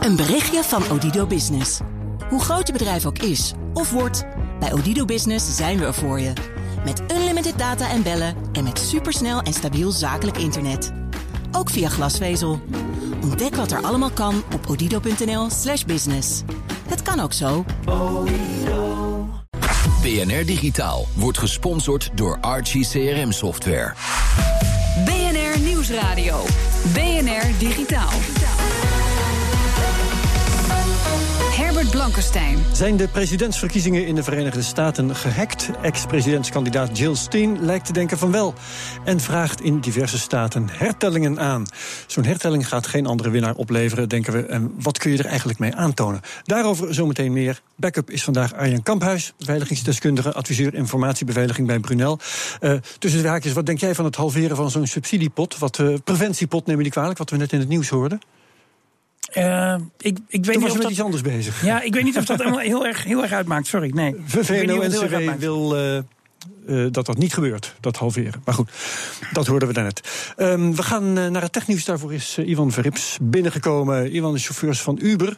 Een berichtje van Odido Business. Hoe groot je bedrijf ook is of wordt, bij Odido Business zijn we er voor je. Met unlimited data en bellen en met supersnel en stabiel zakelijk internet. Ook via glasvezel. Ontdek wat er allemaal kan op odido.nl/slash business. Het kan ook zo. BNR Digitaal wordt gesponsord door Archie CRM Software. BNR Nieuwsradio. BNR Digitaal. Blankenstein. Zijn de presidentsverkiezingen in de Verenigde Staten gehackt? Ex-presidentskandidaat Jill Stein lijkt te denken van wel. En vraagt in diverse staten hertellingen aan. Zo'n hertelling gaat geen andere winnaar opleveren, denken we. En wat kun je er eigenlijk mee aantonen? Daarover zometeen meer. Backup is vandaag Arjen Kamphuis, beveiligingsdeskundige, adviseur informatiebeveiliging bij Brunel. Uh, tussen de haakjes, wat denk jij van het halveren van zo'n subsidiepot? Wat uh, preventiepot, neem je niet kwalijk, wat we net in het nieuws hoorden? Uh, ik, ik weet Toen niet was of met dat, iets anders bezig. Ja, ik weet niet of dat helemaal heel erg, heel erg uitmaakt. Sorry, nee. VVNO-NCW wil uh, uh, dat dat niet gebeurt, dat halveren. Maar goed, dat hoorden we daarnet. Um, we gaan naar het technieuws. Daarvoor is Ivan Verrips binnengekomen. Ivan, de chauffeurs van Uber,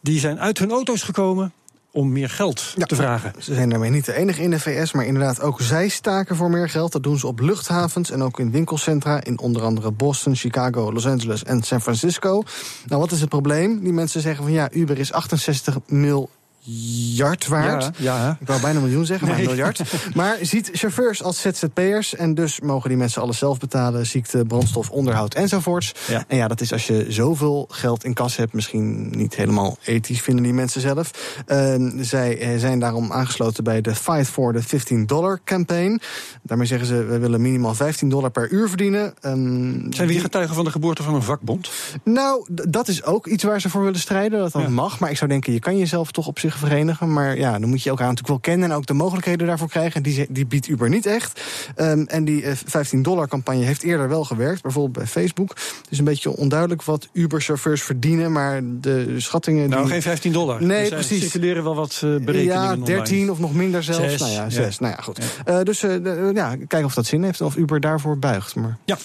die zijn uit hun auto's gekomen om meer geld ja, te vragen. Ze zijn daarmee niet de enige in de VS, maar inderdaad ook zij staken voor meer geld. Dat doen ze op luchthavens en ook in winkelcentra in onder andere Boston, Chicago, Los Angeles en San Francisco. Nou, wat is het probleem? Die mensen zeggen van ja, Uber is 68 mil miljard waard. Ja, ja. Ik wou bijna een miljoen zeggen, Nee. maar miljard. Maar ziet chauffeurs als ZZP'ers en dus mogen die mensen alles zelf betalen. Ziekte, brandstof, onderhoud enzovoorts. Ja. En ja, dat is als je zoveel geld in kas hebt, misschien niet helemaal ethisch vinden die mensen zelf. Ehm, zij eh, zijn daarom aangesloten bij de Fight for the 15 dollar campaign. Daarmee zeggen ze, we willen minimaal 15 dollar per uur verdienen. Ehm, Zijn we hier getuigen van de geboorte van een vakbond? nou, dat is ook iets waar ze voor willen strijden. Dat dat Ja. mag. Maar ik zou denken, je kan jezelf toch op zich verenigen. Maar ja, dan moet je elkaar natuurlijk wel kennen en ook de mogelijkheden daarvoor krijgen. Die, ze- die biedt Uber niet echt. Ehm, en die eh, 15 dollar campagne heeft eerder wel gewerkt. Bijvoorbeeld bij Facebook. Het is een beetje onduidelijk wat Uber-chauffeurs verdienen. Maar de schattingen. Nou, die... geen 15 dollar. Nee, precies. circuleren wel wat eh, berekeningen Ja, online. 13 of nog minder zelfs. Zes, nou ja, ja. 6. Nou ja, goed. Eh, dus eh, ja, kijken of dat zin heeft en of Uber daarvoor buigt. Maar... Ja.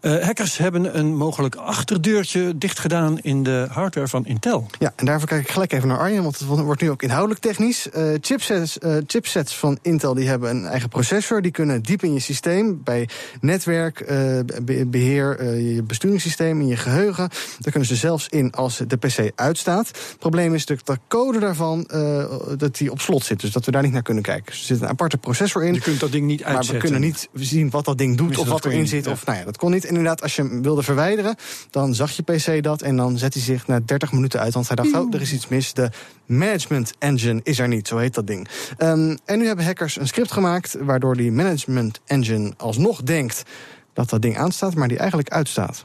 Eh, hackers hebben een mogelijk achterdeurtje dichtgedaan in de hardware van Intel. Ja, en daarvoor kijk ik gelijk even naar Arjen, want het wordt nu ook inhoudelijk technisch. Eh, chipsets, eh, chipsets van Intel die hebben een eigen processor. Die kunnen diep in je systeem, bij netwerk, eh, be- beheer, eh, je besturingssysteem, in je geheugen. Daar kunnen ze zelfs in als de PC uitstaat. Het probleem is dat de code daarvan eh, dat die op slot zit. Dus dat we daar niet naar kunnen kijken. Dus er zit een aparte processor in. Je kunt dat ding niet Maar uitzetten. we kunnen niet zien wat dat ding doet of wat erin niet, zit. ja. Of, nou ja, dat kon niet. En inderdaad, als je hem wilde verwijderen, dan zag je PC dat. En dan zet hij zich na 30 minuten uit. Want hij dacht, oh, er is iets mis. De management engine is er niet, zo heet dat ding. Ehm, en nu hebben hackers een script gemaakt... waardoor die management engine alsnog denkt dat dat ding aanstaat... maar die eigenlijk uitstaat.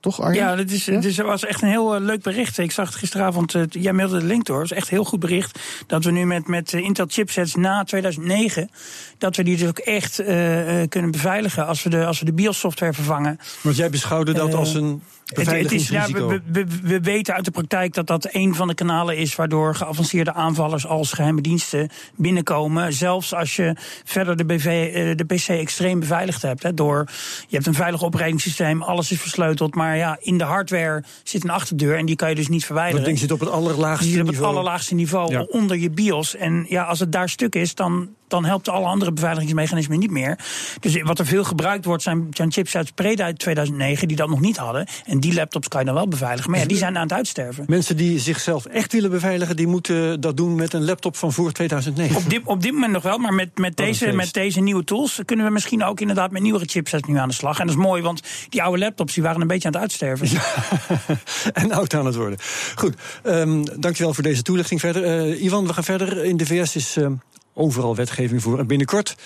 Toch, Arjen? Ja, dat is, het is, was echt een heel eh, leuk bericht. Ik zag het gisteravond, eh, jij mailde de link door. Het is echt een heel goed bericht dat we nu met, met eh, Intel chipsets na 2009... dat we die dus ook echt eh, eh, kunnen beveiligen als we de, als we de BIOS-software vervangen. Want jij beschouwde dat als een Het, is, ja, we, we, we weten uit de praktijk dat dat een van de kanalen is waardoor geavanceerde aanvallers als geheime diensten binnenkomen. Zelfs als je verder de, BV, eh, de PC extreem beveiligd hebt. Hè, door, je hebt een veilig operating alles is versleuteld. Maar ja, in de hardware zit een achterdeur en die kan je dus niet verwijderen. dat ding zit op het allerlaagste Die zit op het niveau. allerlaagste niveau Ja. onder je BIOS. En ja, als het daar stuk is, dan, dan helpt alle andere beveiligingsmechanismen niet meer. Dus wat er veel gebruikt wordt, zijn, zijn chipsets pre uit 2009 die dat nog niet hadden. En die laptops kan je dan wel beveiligen. Maar ja, die zijn aan het uitsterven. Mensen die zichzelf echt willen beveiligen, die moeten dat doen met een laptop van voor 2009. Op dit, op dit moment nog wel, maar met, met, deze, met deze nieuwe tools kunnen we misschien ook inderdaad met nieuwere chipsets nu aan de slag. En dat is mooi, want die oude laptops die waren een beetje aan het uitsterven. en oud aan het worden. Goed, ehm, dankjewel voor deze toelichting verder. Eh, Ivan, we gaan verder. In de VS is ehm, overal wetgeving voor. En binnenkort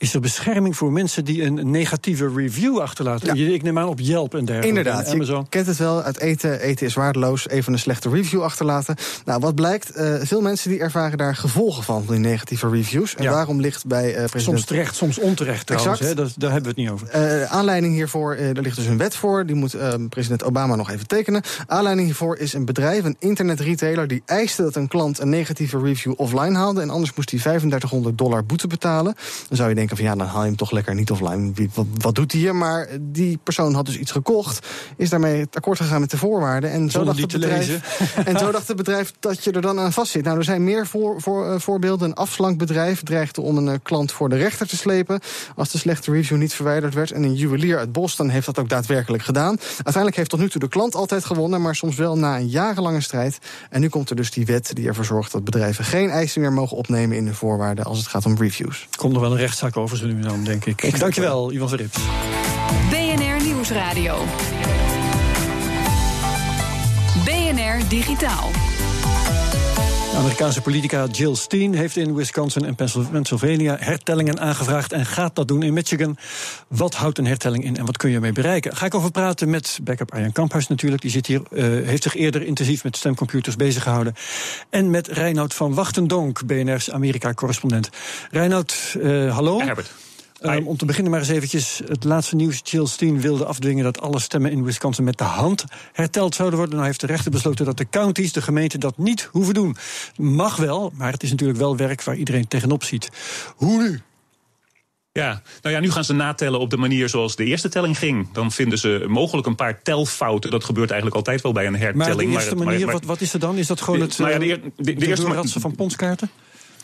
is er bescherming voor mensen die een negatieve review achterlaten. Ja. Ik neem aan op Yelp en dergelijke. Inderdaad, en Amazon. je kent het wel. Uit eten, eten is waardeloos. Even een slechte review achterlaten. Nou, wat blijkt? eh, veel mensen die ervaren daar gevolgen van, van die negatieve reviews. En Ja. daarom ligt bij eh president... Soms terecht, soms onterecht trouwens. Exact. Hè? Dat, daar hebben we het niet over. Eh, aanleiding hiervoor, er ligt dus een wet voor. Die moet president Obama nog even tekenen. Aanleiding hiervoor is een bedrijf, een internetretailer... die eiste dat een klant een negatieve review offline haalde... en anders moest hij 3500 dollar boete betalen. Dan zou je denken van ja, dan haal je hem toch lekker niet offline. Wat, wat doet hij hier? Maar die persoon had dus iets gekocht, is daarmee het akkoord gegaan met de voorwaarden. En zo, dacht het, bedrijf, en zo dacht het bedrijf dat je er dan aan vastzit. Nou, er zijn meer voor, voor, voorbeelden. Een afslankbedrijf dreigde om een klant voor de rechter te slepen als de slechte review niet verwijderd werd. En een juwelier uit Boston heeft dat ook daadwerkelijk gedaan. Uiteindelijk heeft tot nu toe de klant altijd gewonnen, maar soms wel na een jarenlange strijd. En nu komt er dus die wet die ervoor zorgt dat bedrijven geen eisen meer mogen opnemen in de voorwaarden als het gaat om reviews. Komt nog wel een rechtszaak over, zo nu dan, denk ik. Dankjewel, Ivan Verrips. BNR Nieuwsradio. BNR Digitaal. Amerikaanse politica Jill Stein heeft in Wisconsin en Pennsylvania hertellingen aangevraagd en gaat dat doen in Michigan. Wat houdt een hertelling in en wat kun je ermee bereiken? Ga ik over praten met backup Arjan Kamphuis natuurlijk. Die zit hier, uh, heeft zich eerder intensief met stemcomputers bezig gehouden. En met Reinoud van Wachtendonk, BNR's Amerika-correspondent. Reinoud, uh, hallo. Herbert. Um, om te beginnen maar eens eventjes het laatste nieuws. Jill Stein wilde afdwingen dat alle stemmen in Wisconsin met de hand herteld zouden worden. Nou heeft de rechter besloten dat de counties, de gemeenten, dat niet hoeven doen. Mag wel, maar het is natuurlijk wel werk waar iedereen tegenop ziet. Hoe nu? Ja, nou ja, nu gaan ze natellen op de manier zoals de eerste telling ging. Dan vinden ze mogelijk een paar telfouten. Dat wordt eigenlijk altijd wel bij een hertelling. Maar de eerste maar, manier, maar, wat, wat, is er dan? Is dat gewoon het nou ja, de, de, de, de eerste van ponskaarten?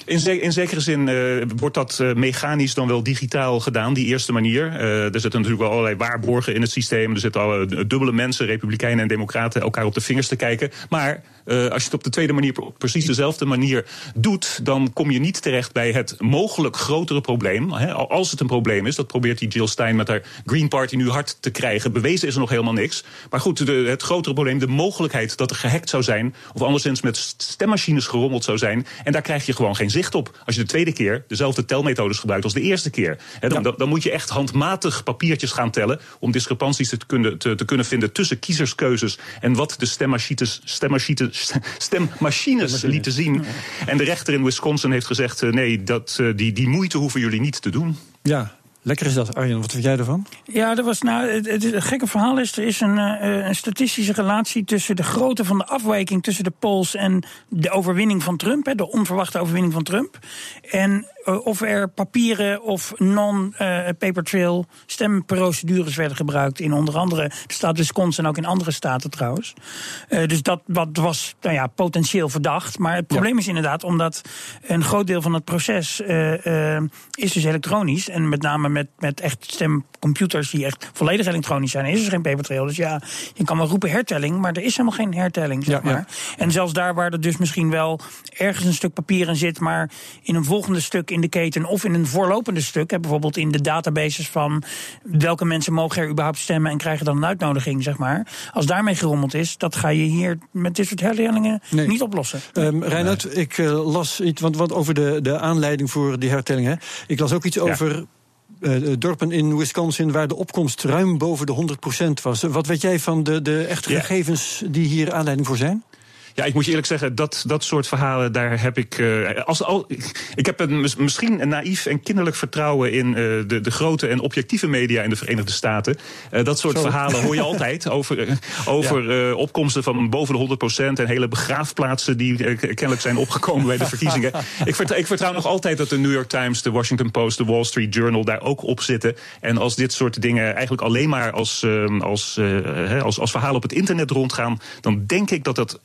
In, zekere zin uh, wordt dat uh, mechanisch dan wel digitaal gedaan, die eerste manier. Uh, er zitten natuurlijk wel allerlei waarborgen in het systeem. Er zitten al dubbele mensen, republikeinen en democraten, elkaar op de vingers te kijken. Maar als je het op de tweede manier precies dezelfde manier doet, dan kom je niet terecht bij het mogelijk grotere probleem. Als het een probleem is, dat probeert die Jill Stein met haar Green Party nu hard te krijgen. Bewezen is er nog helemaal niks. Maar goed, de, het grotere probleem, de mogelijkheid dat er gehackt zou zijn, of anderszins met stemmachines gerommeld zou zijn. En daar krijg je gewoon geen zicht op. Als je de tweede keer dezelfde telmethodes gebruikt als de eerste keer. dan, dan, dan, moet je echt handmatig papiertjes gaan tellen. om discrepanties te kunnen, te, te kunnen vinden tussen kiezerskeuzes. en wat de stemmachines, stemmachines, stemmachines lieten zien. En de rechter in Wisconsin heeft gezegd: eh, nee, dat, eh, die, die moeite hoeven jullie niet te doen. Ja, Lekker is dat, Arjen. Wat vind jij ervan? Ja, er was, nou, het, gekke verhaal is... er is een, uh, een statistische relatie tussen de grootte van de afwijking... tussen de polls en de overwinning van Trump. Hè, de onverwachte overwinning van Trump. En of er papieren of non-paper trail stemprocedures werden gebruikt... in onder andere de staat Wisconsin en ook in andere staten trouwens. Uh, dus dat wat was nou ja, potentieel verdacht. Maar het probleem ja. is inderdaad omdat een groot deel van het proces... is dus elektronisch en met name met, met echt stemcomputers die echt volledig elektronisch zijn, is er geen papertrail. Dus ja, je kan wel roepen hertelling, maar er is helemaal geen hertelling, zeg ja, maar. Ja. En zelfs daar waar er dus misschien wel ergens een stuk papier in zit, maar in een volgende stuk in de keten of in een voorlopende stuk, hè, bijvoorbeeld in de databases van welke mensen mogen er überhaupt stemmen en krijgen dan een uitnodiging, zeg maar. Als daarmee gerommeld is, dat ga je hier met dit soort hertellingen nee. niet oplossen. Um, Reinhard, nee. ik uh, las iets want, want over de, de aanleiding voor die hertellingen. Ik las ook iets ja. over uh, dorpen in Wisconsin waar de opkomst ruim boven de 100% was. Wat weet jij van de, de echte ja. gegevens die hier aanleiding voor zijn? Ja, ik moet je eerlijk zeggen, dat, dat soort verhalen, daar heb ik. Uh, als, al, ik heb een, misschien een naïef en kinderlijk vertrouwen in uh, de, de grote en objectieve media in de Verenigde Staten. Uh, dat soort Zo. verhalen hoor je altijd over, over opkomsten van boven de 100% en hele begraafplaatsen die kennelijk zijn opgekomen bij de verkiezingen. ik, vertrouw, ik vertrouw nog altijd dat de New York Times, de Washington Post, de Wall Street Journal daar ook op zitten. En als dit soort dingen eigenlijk alleen maar als, als, als, als verhalen op het internet rondgaan, dan denk ik dat dat.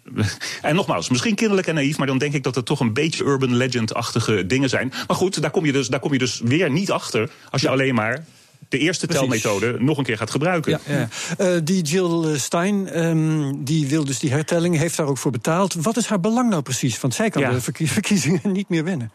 En nogmaals, misschien kinderlijk en naïef, maar dan denk ik dat het toch een beetje urban legend-achtige dingen zijn. Maar goed, daar kom je dus, daar kom je dus weer niet achter als je ja. alleen maar de eerste Precies. telmethode nog een keer gaat gebruiken. Ja, ja. Uh, die Jill Stein, um, die wil dus die hertelling, heeft daar ook voor betaald. Wat is haar belang nou precies? Want zij kan ja. de verkiezingen niet meer winnen.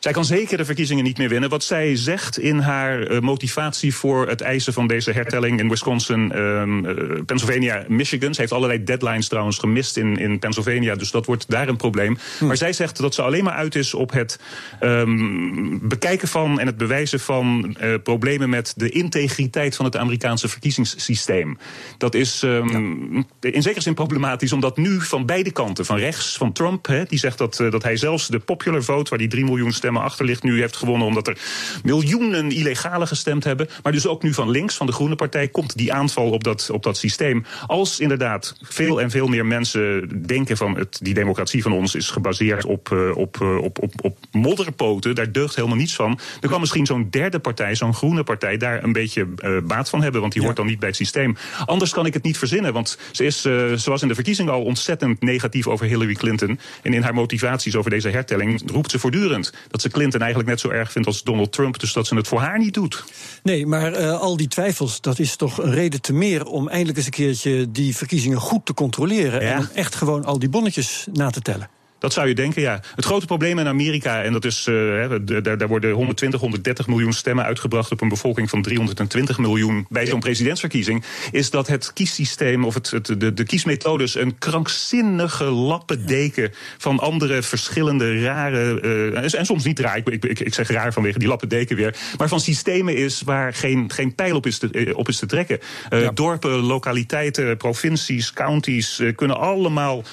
Zij kan zeker de verkiezingen niet meer winnen. Wat zij zegt in haar uh, motivatie voor het eisen van deze hertelling in Wisconsin, um, uh, Pennsylvania, Michigan. Ze heeft allerlei deadlines trouwens gemist in, in Pennsylvania, dus dat wordt daar een probleem. Hm. Maar zij zegt dat ze alleen maar uit is op het um, bekijken van en het bewijzen van uh, problemen met de integriteit van het Amerikaanse verkiezingssysteem. Dat is um, ja. in zekere zin problematisch, omdat nu van beide kanten, van rechts, van Trump, die zegt dat, dat hij zelfs de popular vote, waar die 3 miljoen stemmen stemmen achterlicht nu heeft gewonnen. Omdat er miljoenen illegale gestemd hebben. Maar dus ook nu van links, van de Groene Partij, komt die aanval op dat, op dat systeem. Als inderdaad veel en veel meer mensen denken van het, die democratie van ons is gebaseerd op, uh, op, uh, op, op, op modderpoten, daar deugt helemaal niets van. Dan kan misschien zo'n derde partij, zo'n groene partij, daar een beetje uh, baat van hebben. Want die hoort dan niet bij het systeem. Anders kan ik het niet verzinnen. Want ze, is, ze was in de verkiezingen al ontzettend negatief over Hillary Clinton. En in haar motivaties over deze hertelling roept ze voortdurend dat ze Clinton eigenlijk net zo erg vindt als Donald Trump. Dus dat ze het voor haar niet doet. Nee, maar uh, al die twijfels, dat is toch een reden te meer om eindelijk eens een keertje die verkiezingen goed te controleren. Ja. En om echt gewoon al die bonnetjes na te tellen. Dat zou je denken, ja. Het grote probleem in Amerika, en dat is, uh, daar, daar worden 120, 130 miljoen stemmen uitgebracht op een bevolking van 320 miljoen bij zo'n presidentsverkiezing, is dat het kiessysteem of het, het, de, de kiesmethodes een krankzinnige lappendeken van andere verschillende rare, uh, en soms niet raar, ik, ik, ik zeg raar vanwege die lappendeken weer, maar van systemen is waar geen, geen pijl op is te, op is te trekken. Uh, ja. Dorpen, lokaliteiten, provincies, counties kunnen allemaal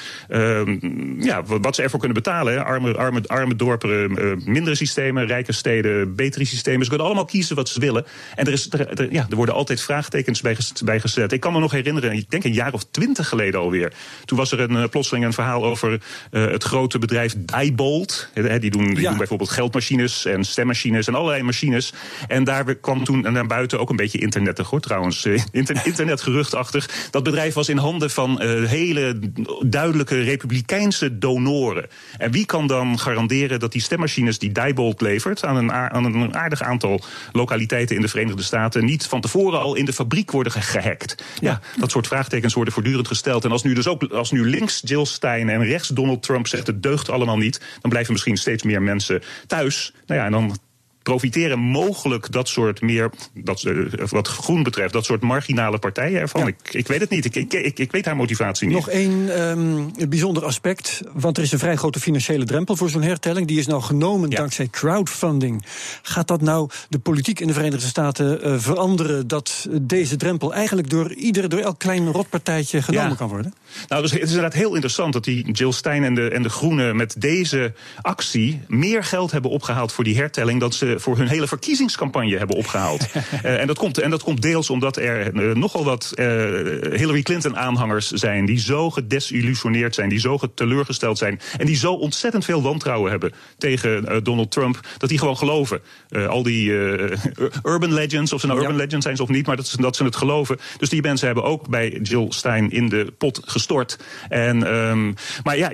ja, wat ze ervoor kunnen betalen. Arme, arme, arme dorpen, uh, mindere systemen, rijke steden, betere systemen. Ze kunnen allemaal kiezen wat ze willen. En er, is, er, er, ja, er worden altijd vraagtekens bij, bij gezet. Ik kan me nog herinneren, ik denk een jaar of twintig geleden alweer. Toen was er een, uh, plotseling een verhaal over het grote bedrijf Diebold. Die, doen, die ja. doen bijvoorbeeld geldmachines en stemmachines en allerlei machines. En daar kwam toen naar buiten ook een beetje internet hoor, trouwens. Inter, internetgeruchtachtig. Dat bedrijf was in handen van hele duidelijke republikeinse donoren. En wie kan dan garanderen dat die stemmachines die Diebold levert aan een, aan een aardig aantal lokaliteiten in de Verenigde Staten niet van tevoren al in de fabriek worden gehackt? Ja, ja dat soort vraagtekens worden voortdurend gesteld. En als nu dus ook als nu links Jill Stein en rechts Donald Trump zegt het deugt allemaal niet, dan blijven misschien steeds meer mensen thuis. Nou ja, en dan profiteren mogelijk dat soort meer, dat, uh, wat groen betreft, dat soort marginale partijen ervan? Ja. Ik, ik weet het niet. Ik, ik, ik, ik weet haar motivatie niet. Nog één um, bijzonder aspect, want er is een vrij grote financiële drempel voor zo'n hertelling. Die is nou genomen ja. dankzij crowdfunding. Gaat dat nou de politiek in de Verenigde Staten uh, veranderen dat deze drempel eigenlijk door ieder, door elk klein rotpartijtje genomen ja. kan worden? Nou, dus het is inderdaad heel interessant dat die Jill Stein en de, en de Groenen met deze actie meer geld hebben opgehaald voor die hertelling dan ze voor hun hele verkiezingscampagne hebben opgehaald. uh, en, dat komt, en dat komt deels omdat er uh, nogal wat uh, Hillary Clinton-aanhangers zijn die zo gedesillusioneerd zijn, die zo teleurgesteld zijn en die zo ontzettend veel wantrouwen hebben tegen Donald Trump, dat die gewoon geloven. al die urban legends, of ze nou ja. urban legends zijn of niet, maar dat ze, dat ze het geloven. Dus die mensen hebben ook bij Jill Stein in de pot gestort. En, um, maar ja,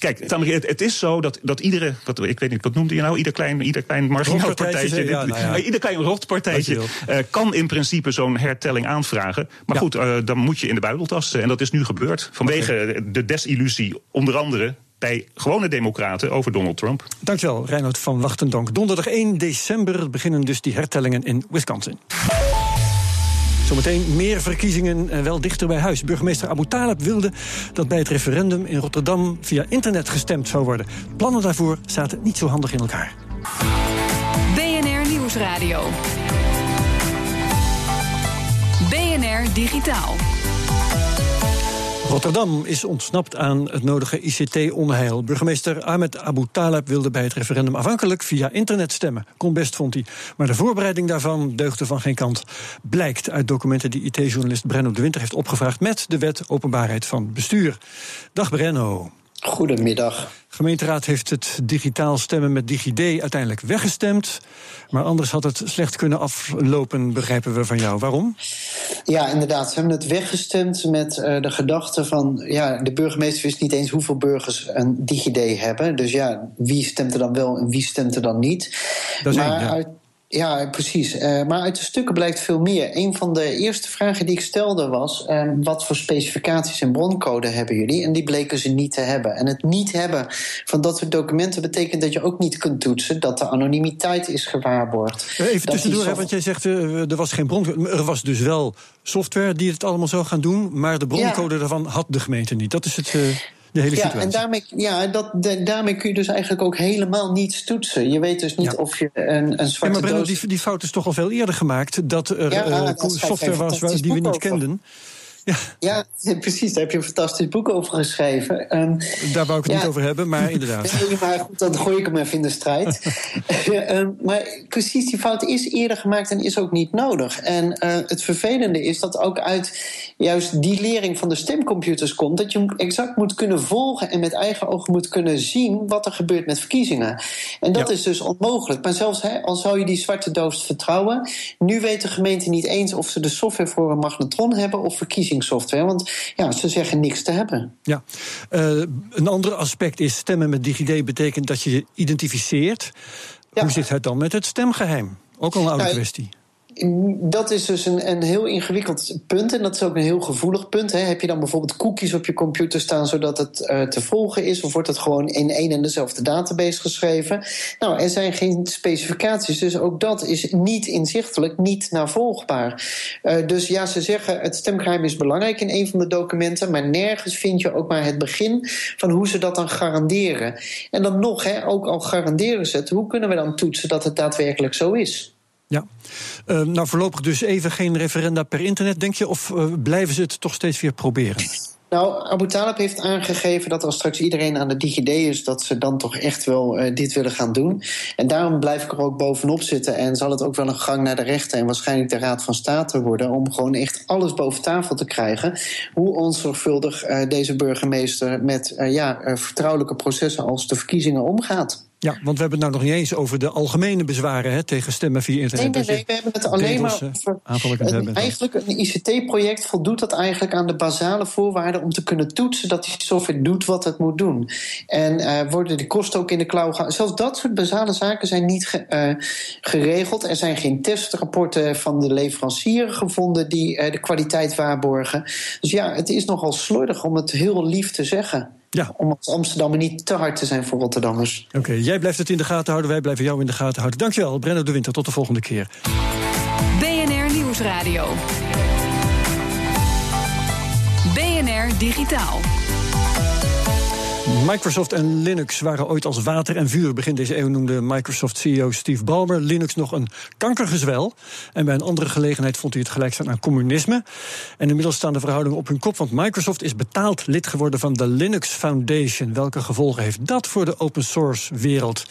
kijk, het, het, is zo dat, dat iedere, wat, ik weet niet, wat noemde je nou? Ieder klein, ieder klein marginaal partijtje. Ja, nou ja. Ieder klein rotpartijtje uh, kan in principe zo'n hertelling aanvragen. Maar ja. goed, uh, dan moet je in de buidel tasten. En dat is nu gebeurd. Vanwege okay. de desillusie, onder andere bij gewone democraten over Donald Trump. Dankjewel, Reinhard van Wachtendonk. Donderdag 1 december beginnen dus die hertellingen in Wisconsin. Zometeen meer verkiezingen en wel dichter bij huis. Burgemeester Abu Talib wilde dat bij het referendum in Rotterdam via internet gestemd zou worden. Plannen daarvoor zaten niet zo handig in elkaar. BNR Nieuwsradio. BNR Digitaal. Rotterdam is ontsnapt aan het nodige ICT-onheil. Burgemeester Ahmed Abu Talib wilde bij het referendum afhankelijk via internet stemmen. Kon best, vond hij. Maar de voorbereiding daarvan deugde van geen kant. Blijkt uit documenten die IT-journalist Brenno de Winter heeft opgevraagd met de wet openbaarheid van bestuur. Dag Brenno. Goedemiddag. De gemeenteraad heeft het digitaal stemmen met DigiD uiteindelijk weggestemd. Maar anders had het slecht kunnen aflopen, begrijpen we van jou. Waarom? Ja, inderdaad. Ze hebben het weggestemd met uh, de gedachte van... ja, de burgemeester wist niet eens hoeveel burgers een DigiD hebben. Dus ja, wie stemt er dan wel en wie stemt er dan niet? Dat is maar ja. uit ja, precies. Uh, maar uit de stukken blijkt veel meer. Een van de eerste vragen die ik stelde was: uh, wat voor specificaties en broncode hebben jullie? En die bleken ze niet te hebben. En het niet hebben van dat soort documenten betekent dat je ook niet kunt toetsen dat de anonimiteit is gewaarborgd. Even tussendoor, soft... want jij zegt uh, er was geen broncode. Er was dus wel software die het allemaal zou gaan doen, maar de broncode ja. daarvan had de gemeente niet. Dat is het. De hele ja, en daarmee, ja, dat, de, daarmee kun je dus eigenlijk ook helemaal niets toetsen. Je weet dus niet ja. of je een, een zwarte ja, maar doos... die, die fout is toch al veel eerder gemaakt... dat er ja, uh, dat software was die we niet kenden. Ja. Ja, precies. Daar heb je een fantastisch boek over geschreven. Um, Daar wou ik het ja. niet over hebben, maar inderdaad. Nee, maar goed, dan gooi ik hem even in de strijd. um, maar precies, die fout is eerder gemaakt en is ook niet nodig. En uh, het vervelende is dat ook uit juist die lering van de stemcomputers komt... dat je exact moet kunnen volgen en met eigen ogen moet kunnen zien... wat er gebeurt met verkiezingen. En dat Ja. is dus onmogelijk. Maar zelfs hè, al zou je die zwarte doos vertrouwen... nu weet de gemeente niet eens of ze de software voor een magnetron hebben... of verkiezingssoftware, want ja, ze zeggen niks te hebben. Ja. Eh, een ander aspect is stemmen met DigiD betekent dat je je identificeert. Ja. Hoe zit het dan met het stemgeheim? Ook al een oude Nou, kwestie. Dat is dus een, een heel ingewikkeld punt en dat is ook een heel gevoelig punt. Hè. Heb je dan bijvoorbeeld cookies op je computer staan zodat het uh, te volgen is, of wordt het gewoon in één en dezelfde database geschreven? Nou, er zijn geen specificaties, dus ook dat is niet inzichtelijk, niet navolgbaar. Uh, dus ja, ze zeggen het stemgeheim is belangrijk in een van de documenten, maar nergens vind je ook maar het begin van hoe ze dat dan garanderen. En dan nog, hè, ook al garanderen ze het, hoe kunnen we dan toetsen dat het daadwerkelijk zo is? Ja. Uh, nou, voorlopig dus even geen referenda per internet, denk je? Of uh, blijven ze het toch steeds weer proberen? Nou, Abu Talib heeft aangegeven dat als straks iedereen aan de DigiD is, dat ze dan toch echt wel uh, dit willen gaan doen. En daarom blijf ik er ook bovenop zitten en zal het ook wel een gang naar de rechter en waarschijnlijk de Raad van State worden om gewoon echt alles boven tafel te krijgen. Hoe onzorgvuldig deze burgemeester met ja, vertrouwelijke processen als de verkiezingen omgaat. Ja, want we hebben het nou nog niet eens over de algemene bezwaren hè, tegen stemmen via internet. Nee, nee, nee, we hebben het alleen maar over. Een, eigenlijk een ICT-project voldoet dat eigenlijk aan de basale voorwaarden om te kunnen toetsen dat die software doet wat het moet doen. En uh, worden de kosten ook in de klauw gehouden. Zelfs dat soort basale zaken zijn niet ge, uh, geregeld. Er zijn geen testrapporten van de leverancier gevonden die uh, de kwaliteit waarborgen. Dus ja, het is nogal slordig om het heel lief te zeggen. Ja. Om als Amsterdammer niet te hard te zijn voor Rotterdammers. Oké, okay, jij blijft het in de gaten houden, wij blijven jou in de gaten houden. Dankjewel, Brenno de Winter. Tot de volgende keer. BNR Nieuwsradio. BNR Digitaal. Microsoft en Linux waren ooit als water en vuur. Begin deze eeuw noemde Microsoft-CEO Steve Ballmer Linux nog een kankergezwel. En bij een andere gelegenheid vond hij het gelijkstaan aan communisme. En inmiddels staan de verhoudingen op hun kop, want Microsoft is betaald lid geworden van de Linux Foundation. Welke gevolgen heeft dat voor de open source wereld?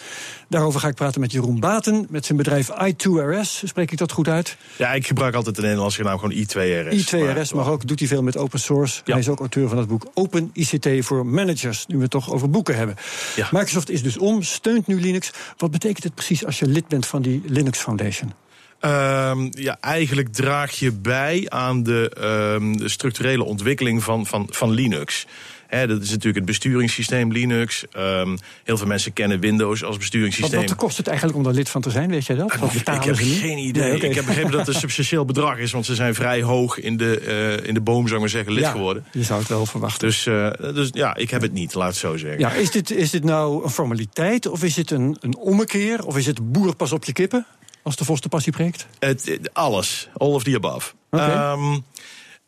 Daarover ga ik praten met Jeroen Baten, met zijn bedrijf i2RS. Spreek ik dat goed uit? Ja, ik gebruik altijd de Nederlandse naam gewoon i2RS. i2RS, maar ook doet hij veel met open source. Ja. Hij is ook auteur van het boek Open ICT voor Managers. Nu het toch over boeken hebben. Ja. Microsoft is dus om, steunt nu Linux. Wat betekent het precies als je lid bent van die Linux Foundation? Um, ja, eigenlijk draag je bij aan de, um, de structurele ontwikkeling van, van, van Linux. He, dat is natuurlijk het besturingssysteem Linux. Um, heel veel mensen kennen Windows als besturingssysteem. Wat, wat kost het eigenlijk om daar lid van te zijn, weet jij dat? Wat betalen ik heb geen idee. Nee, okay. Ik heb begrepen dat het een substantieel bedrag is, want ze zijn vrij hoog in de, uh, in de boom, zou ik maar zeggen, lid ja, geworden. Je zou het wel verwachten. Dus, uh, dus ja, ik heb het niet, laat het zo zeggen. Ja, is, dit, is dit nou een formaliteit, of is het een, een ommekeer, of is het boer pas op je kippen? Als de vos de passie preekt? Het, het, alles. All of the above. Okay. Um,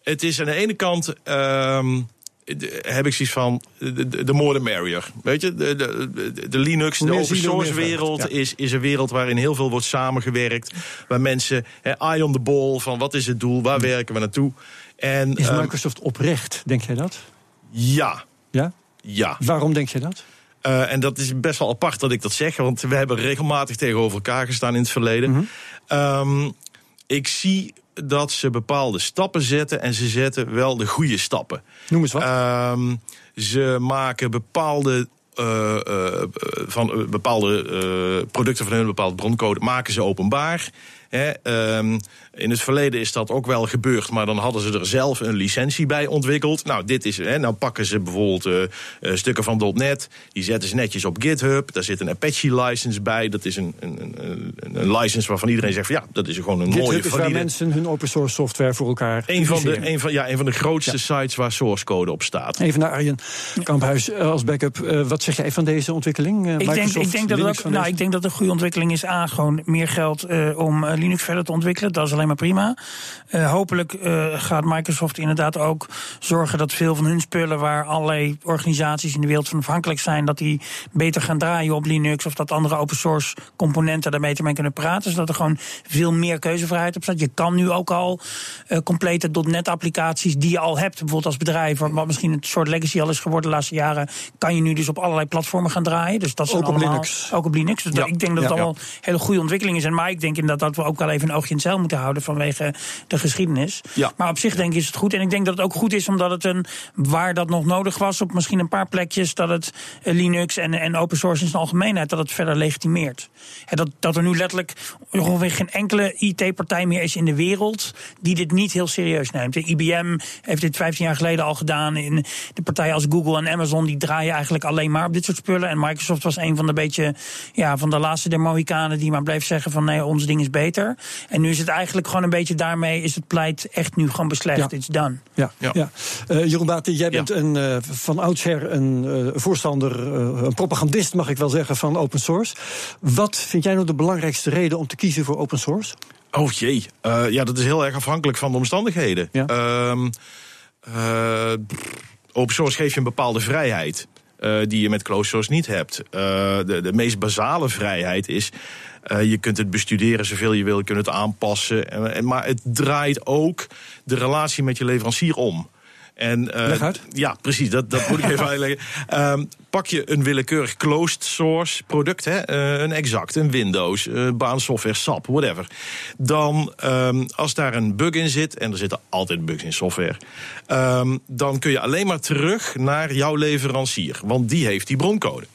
het is aan de ene kant. Um, de, heb ik zoiets van de, de, more the merrier. Weet je, de, de, de Linux, de open source wereld is, is een wereld waarin heel veel wordt samengewerkt. Waar mensen, he, eye on the ball, van wat is het doel, waar werken we naartoe. En, is Microsoft um, oprecht, denk jij dat? Ja. Ja? Ja. Waarom denk je dat? Uh, en dat is best wel apart dat ik dat zeg, want we hebben regelmatig tegenover elkaar gestaan in het verleden. Mm -hmm. um, ik zie dat ze bepaalde stappen zetten en ze zetten wel de goede stappen. Noem eens wat. Um, ze maken bepaalde. Uh, uh, van uh, bepaalde producten van hun bepaalde broncode maken ze openbaar. He, um, in het verleden is dat ook wel gebeurd, maar dan hadden ze er zelf een licentie bij ontwikkeld. Nou, dit is, he, nou pakken ze bijvoorbeeld uh, uh, stukken van .NET, die zetten ze netjes op GitHub. Daar zit een Apache-license bij. Dat is een, een, een, een, license waarvan iedereen zegt van ja, dat is gewoon een GitHub mooie... GitHub is waar mensen hun open source software voor elkaar een van de, een van, ja, een van de grootste ja. sites waar source code op staat. Even naar Arjen Kamphuis als backup. Uh, wat zeg jij van deze ontwikkeling? ik, denk, ik, denk dat ook, nou, ik denk dat het een goede ontwikkeling is. A, gewoon meer geld om Linux verder te ontwikkelen. Dat is alleen maar prima. Uh, hopelijk uh, gaat Microsoft inderdaad ook zorgen dat veel van hun spullen, waar allerlei organisaties in de wereld van afhankelijk zijn, dat die beter gaan draaien op Linux. Of dat andere open source componenten daar beter mee kunnen praten. Zodat er gewoon veel meer keuzevrijheid op staat. Je kan nu ook al uh, complete .NET applicaties die je al hebt, bijvoorbeeld als bedrijf, wat misschien een soort legacy al is geworden de laatste jaren, kan je nu dus op allerlei platformen gaan draaien. Dus dat zijn ook op Linux. Ook op Linux. Dus Ja. ik denk dat het Ja. allemaal hele goede ontwikkelingen zijn. Maar ik denk inderdaad dat we ook wel even een oogje in het zeil moeten houden vanwege de geschiedenis. Ja. Maar op zich denk ik is het goed. En ik denk dat het ook goed is omdat het een, waar dat nog nodig was, op misschien een paar plekjes, dat het eh, Linux en, en open source in zijn algemeenheid, dat het verder legitimeert. En dat, dat er nu letterlijk ongeveer geen enkele IT-partij meer is in de wereld die dit niet heel serieus neemt. De IBM heeft dit 15 jaar geleden al gedaan. In de partijen als Google en Amazon die draaien eigenlijk alleen maar op dit soort spullen. En Microsoft was een van de beetje ja, van de laatste der Mohikanen die maar bleef zeggen van nee, ons ding is beter. En nu is het eigenlijk gewoon een beetje daarmee is het pleit echt nu gewoon beslecht. Ja. It's done. Ja, ja. Ja. Eh, Jeroen Baten, jij bent een, eh, van oudsher een eh, voorstander, eh, een propagandist mag ik wel zeggen, van open source. Wat vind jij nou de belangrijkste reden om te kiezen voor open source? Oh jee, Eh, ja, dat is heel erg afhankelijk van de omstandigheden. Ja. Ehm, eh, open source geeft je een bepaalde vrijheid. eh, die je met closed source niet hebt. Eh, de, de meest basale vrijheid is. Eh, je kunt het bestuderen zoveel je wil, je kunt het aanpassen. En, en- maar het draait ook de relatie met je leverancier om. En, eh, Leg uit. Ja, precies, dat, dat moet ik even uitleggen. Ehm, pak je een willekeurig closed source product, hè, eh, een Exact, een Windows, eh baansoftware, SAP, whatever. Dan, ehm, als daar een bug in zit, en er zitten altijd bugs in software, ehm, dan kun je alleen maar terug naar jouw leverancier, want die heeft die broncode.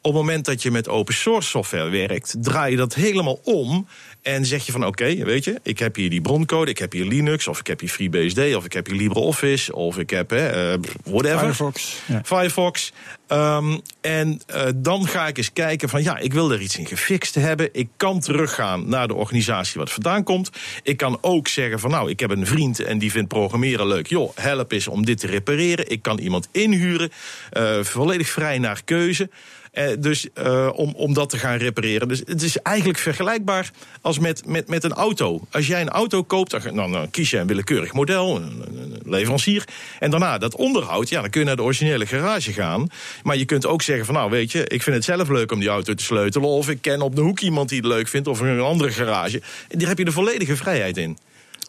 Op het moment dat je met open source software werkt, draai je dat helemaal om. En zeg je van oké, weet je, ik heb hier die broncode, ik heb hier Linux, of ik heb hier FreeBSD, of ik heb hier LibreOffice, of ik heb hè, eh, whatever. Firefox. Ja. Firefox. Ehm, en eh, dan ga ik eens kijken van ja, ik wil er iets in gefixt hebben. Ik kan teruggaan naar de organisatie waar het vandaan komt. Ik kan ook zeggen van nou, ik heb een vriend en die vindt programmeren leuk. Joh, help eens om dit te repareren. Ik kan iemand inhuren, eh, volledig vrij naar keuze. Eh, dus eh, om, om dat te gaan repareren. Dus het is eigenlijk vergelijkbaar als met, met, met een auto. Als jij een auto koopt, dan, dan, kies je een willekeurig model, een, leverancier. En daarna dat onderhoud, ja, dan kun je naar de originele garage gaan. Maar je kunt ook zeggen van nou weet je, ik vind het zelf leuk om die auto te sleutelen. Of ik ken op de hoek iemand die het leuk vindt, of een andere garage. Daar heb je de volledige vrijheid in.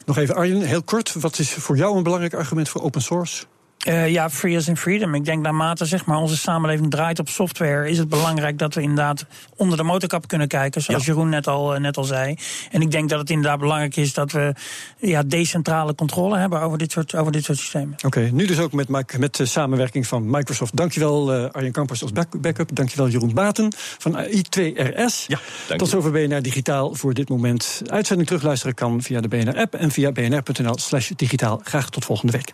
Nog even Arjen, heel kort. Wat is voor jou een belangrijk argument voor open source? Eh, ja, free as in freedom. Ik denk naarmate zeg maar, onze samenleving draait op software, is het belangrijk dat we inderdaad onder de motorkap kunnen kijken, zoals Ja. Jeroen net al, eh, net al zei. En ik denk dat het inderdaad belangrijk is dat we ja, decentrale controle hebben over dit soort, over dit soort systemen. Oké, nu dus ook met, met de samenwerking van Microsoft. Dankjewel eh Arjen Kampers als back- backup. Dankjewel Jeroen Baten van I2RS. Ja, dank Tot zover BNR Digitaal voor dit moment. Uitzending terugluisteren kan via de BNR-app en via bnr.nl slash digitaal. Graag tot volgende week.